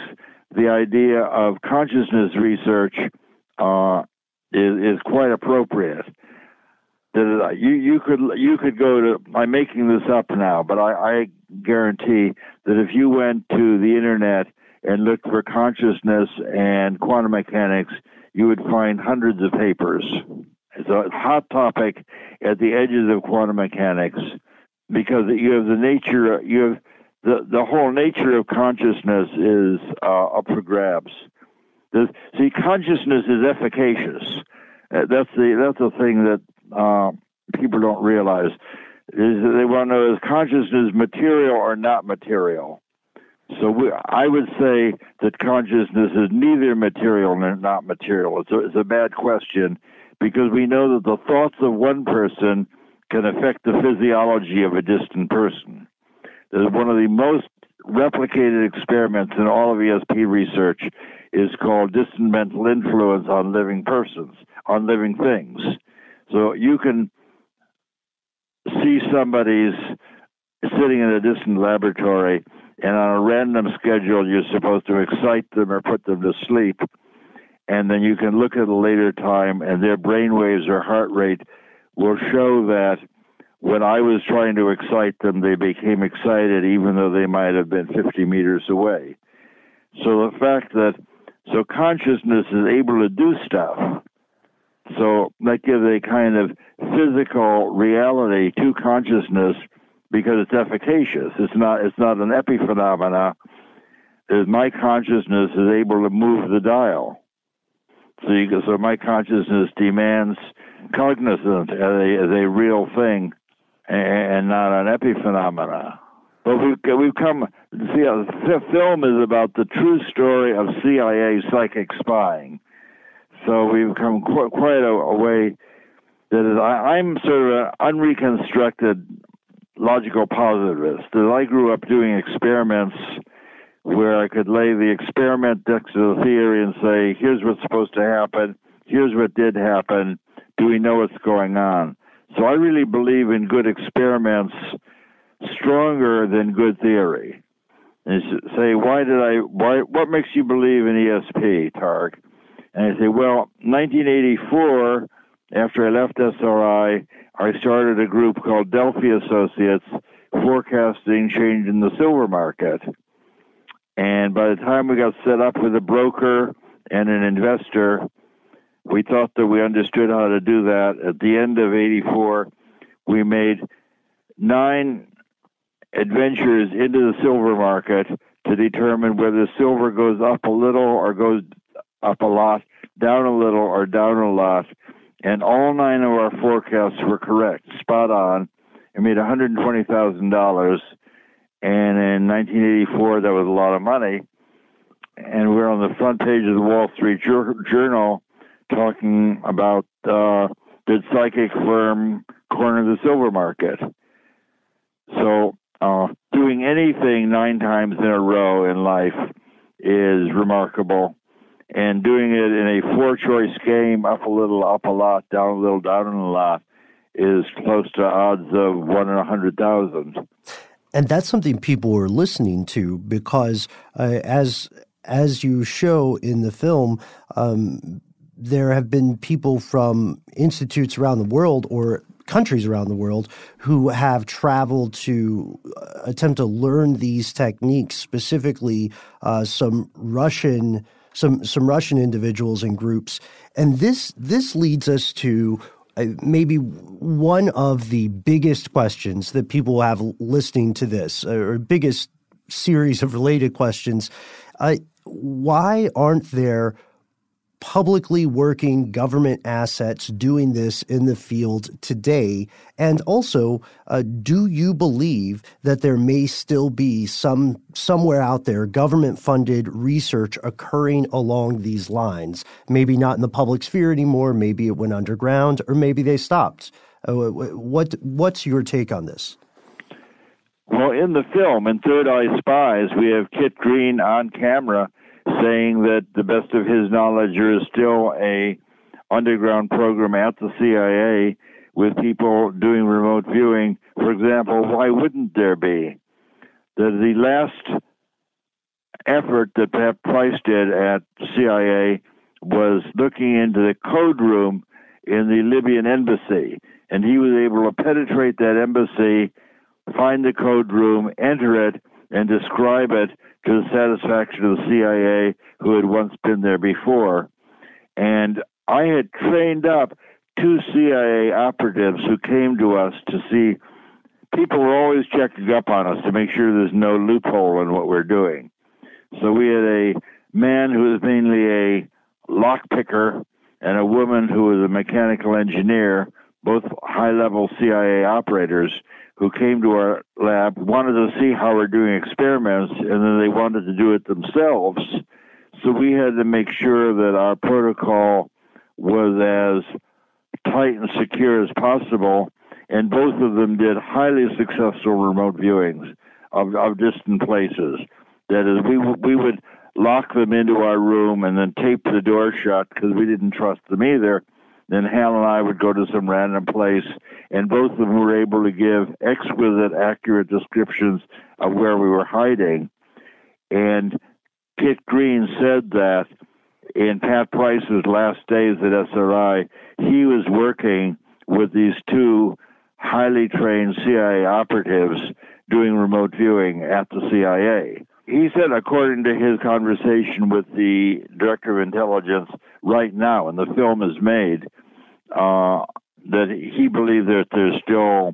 the idea of consciousness research uh, is, is quite appropriate. That you you could you could go to I'm making this up now, but I, I guarantee that if you went to the internet and looked for consciousness and quantum mechanics, you would find hundreds of papers. It's a hot topic at the edges of quantum mechanics because you have the nature, you have the, the whole nature of consciousness is uh, up for grabs. The, see, consciousness is efficacious. Uh, that's the that's the thing that uh, people don't realize is that they want to know is consciousness material or not material. So we, I would say that consciousness is neither material nor not material. It's a, it's a bad question because we know that the thoughts of one person can affect the physiology of a distant person. One of the most replicated experiments in all of ESP research is called distant mental influence on living persons, on living things. So you can see somebody's sitting in a distant laboratory, and on a random schedule, you're supposed to excite them or put them to sleep. And then you can look at a later time, and their brain waves or heart rate will show that when I was trying to excite them, they became excited even though they might have been 50 meters away. So the fact that so consciousness is able to do stuff, so that gives a kind of physical reality to consciousness because it's efficacious. It's not it's not an epiphenomena. Is my consciousness is able to move the dial. So you, so my consciousness demands cognizance as a, as a real thing and not an epiphenomena. But we've, we've come, see, uh, the film is about the true story of CIA psychic spying. So we've come qu- quite a, a, way that is, I, I'm sort of an unreconstructed logical positivist. That I grew up doing experiments where I could lay the experiment next to the theory and say, here's what's supposed to happen, here's what did happen, do we know what's going on? So I really believe in good experiments stronger than good theory. And say, why did I, why, what makes you believe in ESP, Targ? And I say, well, 1984, after I left SRI, I started a group called Delphi Associates, forecasting change in the silver market. And by the time we got set up with a broker and an investor, we thought that we understood how to do that. At the end of 84, we made nine adventures into the silver market to determine whether silver goes up a little or goes up a lot, down a little or down a lot. And all nine of our forecasts were correct, spot on. It made $120,000. And in 1984, that was a lot of money. And we're on the front page of the Wall Street Journal talking about uh, did psychic firm corner the silver market. So uh, doing anything nine times in a row in life is remarkable. And doing it in a four choice game, up a little, up a lot, down a little, down a lot, is close to odds of one in a hundred thousand. And that's something people are listening to because, uh, as as you show in the film, um, there have been people from institutes around the world or countries around the world who have traveled to uh, attempt to learn these techniques, specifically uh, some Russian some some Russian individuals and groups, and this this leads us to uh, maybe one of the biggest questions that people have listening to this, or biggest series of related questions. Uh, why aren't there publicly working government assets doing this in the field today? And also, uh, do you believe that there may still be some somewhere out there government funded research occurring along these lines? Maybe not in the public sphere anymore. Maybe it went underground, or maybe they stopped. Uh, what what's your take on this? Well, in the film, in Third Eye Spies, we have Kit Green on camera saying that the best of his knowledge there is still a underground program at the CIA with people doing remote viewing. For example, why wouldn't there be? The, the last effort that Pat Price did at CIA was looking into the code room in the Libyan embassy, and he was able to penetrate that embassy, find the code room, enter it, and describe it to the satisfaction of the CIA who had once been there before. And I had trained up two CIA operatives who came to us to see people were always checking up on us to make sure there's no loophole in what we're doing. So we had a man who was mainly a lockpicker and a woman who was a mechanical engineer, both high level CIA operators who came to our lab wanted to see how we're doing experiments and then they wanted to do it themselves. So we had to make sure that our protocol was as tight and secure as possible. And both of them did highly successful remote viewings of, of distant places. That is, we, we would lock them into our room and then tape the door shut because we didn't trust them either. Then Hal and I would go to some random place, and both of them were able to give exquisite, accurate descriptions of where we were hiding. And Kit Green said that in Pat Price's last days at SRI, he was working with these two highly trained CIA operatives doing remote viewing at the CIA. He said, according to his conversation with the director of intelligence right now, and the film is made, uh, that he believed that there's still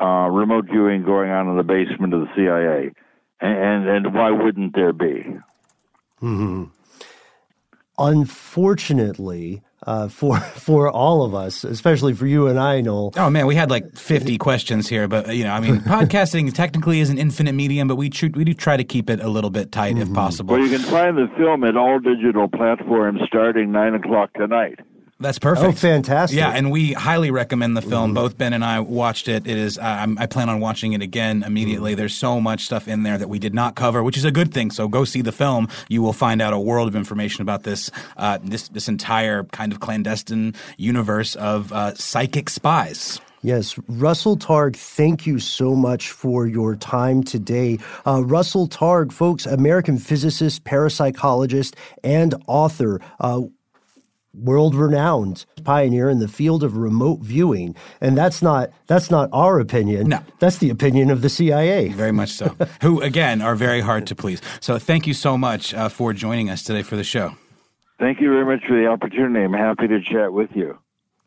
uh, remote viewing going on in the basement of the CIA, and and, and why wouldn't there be? Mm-hmm. Unfortunately, uh, for *laughs* for all of us, especially for you and I, Noel. Oh man, we had like fifty *laughs* questions here, but you know, I mean, podcasting technically is an infinite medium, but we tr- we do try to keep it a little bit tight mm-hmm. if possible. Well, you can find the film at all digital platforms starting nine o'clock tonight. That's perfect. Oh, fantastic! Yeah, and we highly recommend the film. Mm-hmm. Both Ben and I watched it. It is. Uh, I plan on watching it again immediately. Mm-hmm. There's so much stuff in there that we did not cover, which is a good thing. So go see the film. You will find out a world of information about this uh, this this entire kind of clandestine universe of uh, psychic spies. Yes, Russell Targ, thank you so much for your time today. Uh, Russell Targ, folks, American physicist, parapsychologist, and author. World renowned pioneer in the field of remote viewing. And that's not that's not our opinion. No. That's the opinion of the cia very much so. *laughs* Who again are very hard to please. So thank you so much uh, for joining us today for the show. Thank you very much for the opportunity. I'm happy to chat with you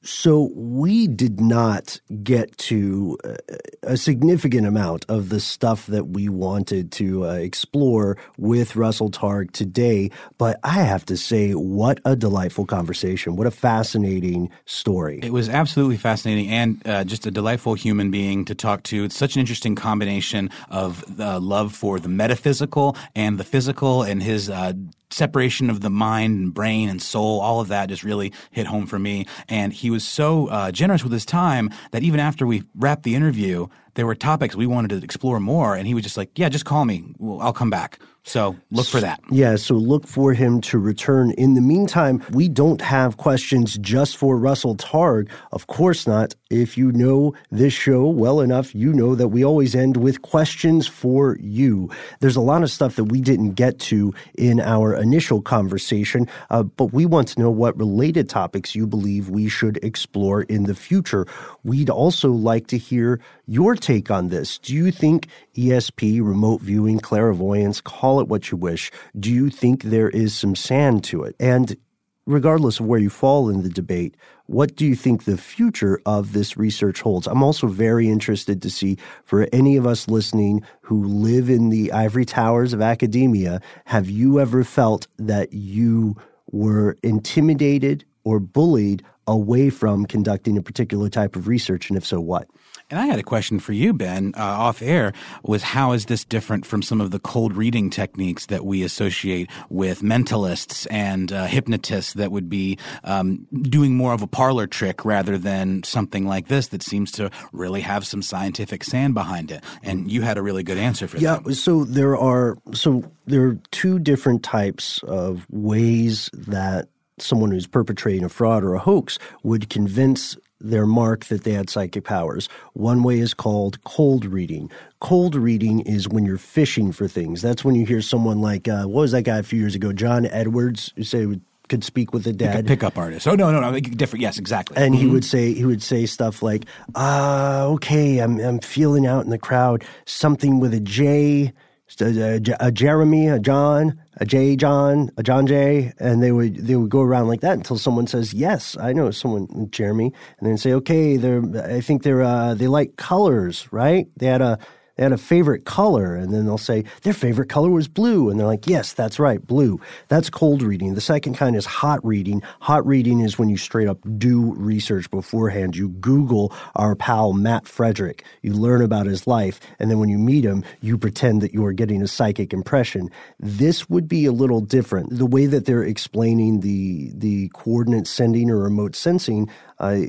So we did not get to uh, a significant amount of the stuff that we wanted to uh, explore with Russell Targ today, but I have to say, what a delightful conversation! What a fascinating story! It was absolutely fascinating and uh, just a delightful human being to talk to. It's such an interesting combination of love for the metaphysical and the physical, and his uh, separation of the mind and brain and soul, all of that just really hit home for me. And he was so uh, generous with his time that even after we wrapped the interview, there were topics we wanted to explore more. And he was just like, yeah, just call me. I'll come back. So look for that. Yeah, so look for him to return. In the meantime, we don't have questions just for Russell Targ. Of course not. If you know this show well enough, you know that we always end with questions for you. There's a lot of stuff that we didn't get to in our initial conversation, uh, but we want to know what related topics you believe we should explore in the future. We'd also like to hear your take on this. Do you think ESP, remote viewing, clairvoyance, call it what you wish, do you think there is some sand to it? And regardless of where you fall in the debate, what do you think the future of this research holds? I'm also very interested to see for any of us listening who live in the ivory towers of academia, have you ever felt that you were intimidated or bullied away from conducting a particular type of research? And if so, what? And I had a question for you, Ben, uh, off air, was how is this different from some of the cold reading techniques that we associate with mentalists and uh, hypnotists that would be um, doing more of a parlor trick rather than something like this that seems to really have some scientific sand behind it? And you had a really good answer for yeah, that. Yeah, so there are so there are two different types of ways that someone who's perpetrating a fraud or a hoax would convince their mark that they had psychic powers. One way is called cold reading. Cold reading is when you're fishing for things. That's when you hear someone like, uh, what was that guy a few years ago, John Edwards, who say could speak with the dead. Pickup artist. Oh no, no, no, different. Yes, exactly. And mm-hmm. he would say he would say stuff like, "Ah, uh, okay, I'm I'm feeling out in the crowd something with a J, a, a uh, uh, Jeremy, a John, a J John, a John J, and they would they would go around like that until someone says, "Yes, I know someone, Jeremy," and then say, "Okay, they're I think they're uh, they like colors, right? They had a they had a favorite color, and then they'll say their favorite color was blue, and they're like, yes, that's right, blue. That's cold reading. The second kind is hot reading. Hot reading is when you straight up do research beforehand. You Google our pal Matt Frederick, you learn about his life, and then when you meet him, you pretend that you are getting a psychic impression. This would be a little different. The way that they're explaining the the coordinate sending or remote sensing uh,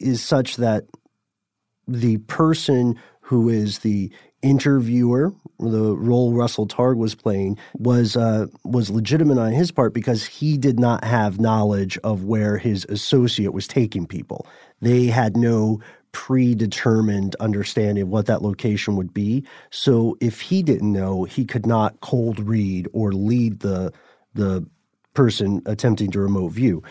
is such that the person who is the interviewer, the role Russell Targ was playing, was uh, was legitimate on his part because he did not have knowledge of where his associate was taking people. They had no predetermined understanding of what that location would be. So if he didn't know, he could not cold read or lead the the person attempting to remote view.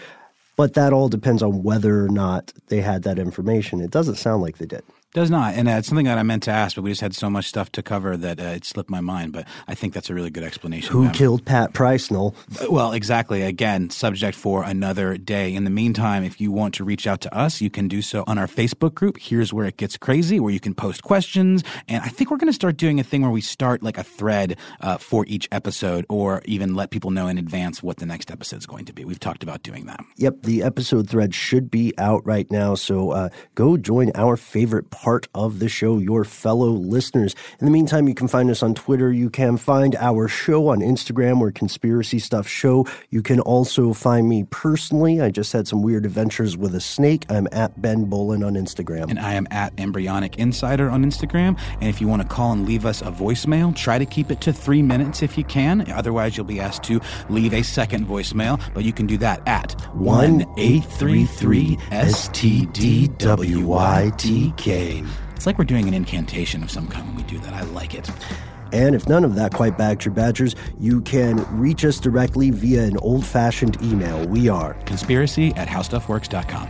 But that all depends on whether or not they had that information. It doesn't sound like they did. Does not, and uh, it's something that I meant to ask, but we just had so much stuff to cover that uh, it slipped my mind. But I think that's a really good explanation. Who killed Pat Price, Noel? Uh, well, exactly. Again, subject for another day. In the meantime, if you want to reach out to us, you can do so on our Facebook group. Here's where it gets crazy, where you can post questions, and I think we're going to start doing a thing where we start like a thread uh, for each episode, or even let people know in advance what the next episode is going to be. We've talked about doing that. Yep, the episode thread should be out right now, so uh, go join our favorite part of the show, your fellow listeners. In the meantime, you can find us on Twitter. You can find our show on Instagram or Conspiracy Stuff Show. You can also find me personally. I just had some weird adventures with a snake. I'm at Ben Bowlin on Instagram. And I am at Embryonic Insider on Instagram. And if you want to call and leave us a voicemail, try to keep it to three minutes if you can. Otherwise, you'll be asked to leave a second voicemail. But you can do that at 1 833 STDWYTK. It's like we're doing an incantation of some kind when we do that. I like it. And if none of that quite bagged your badgers, you can reach us directly via an old fashioned email. We are conspiracy at howstuffworks.com.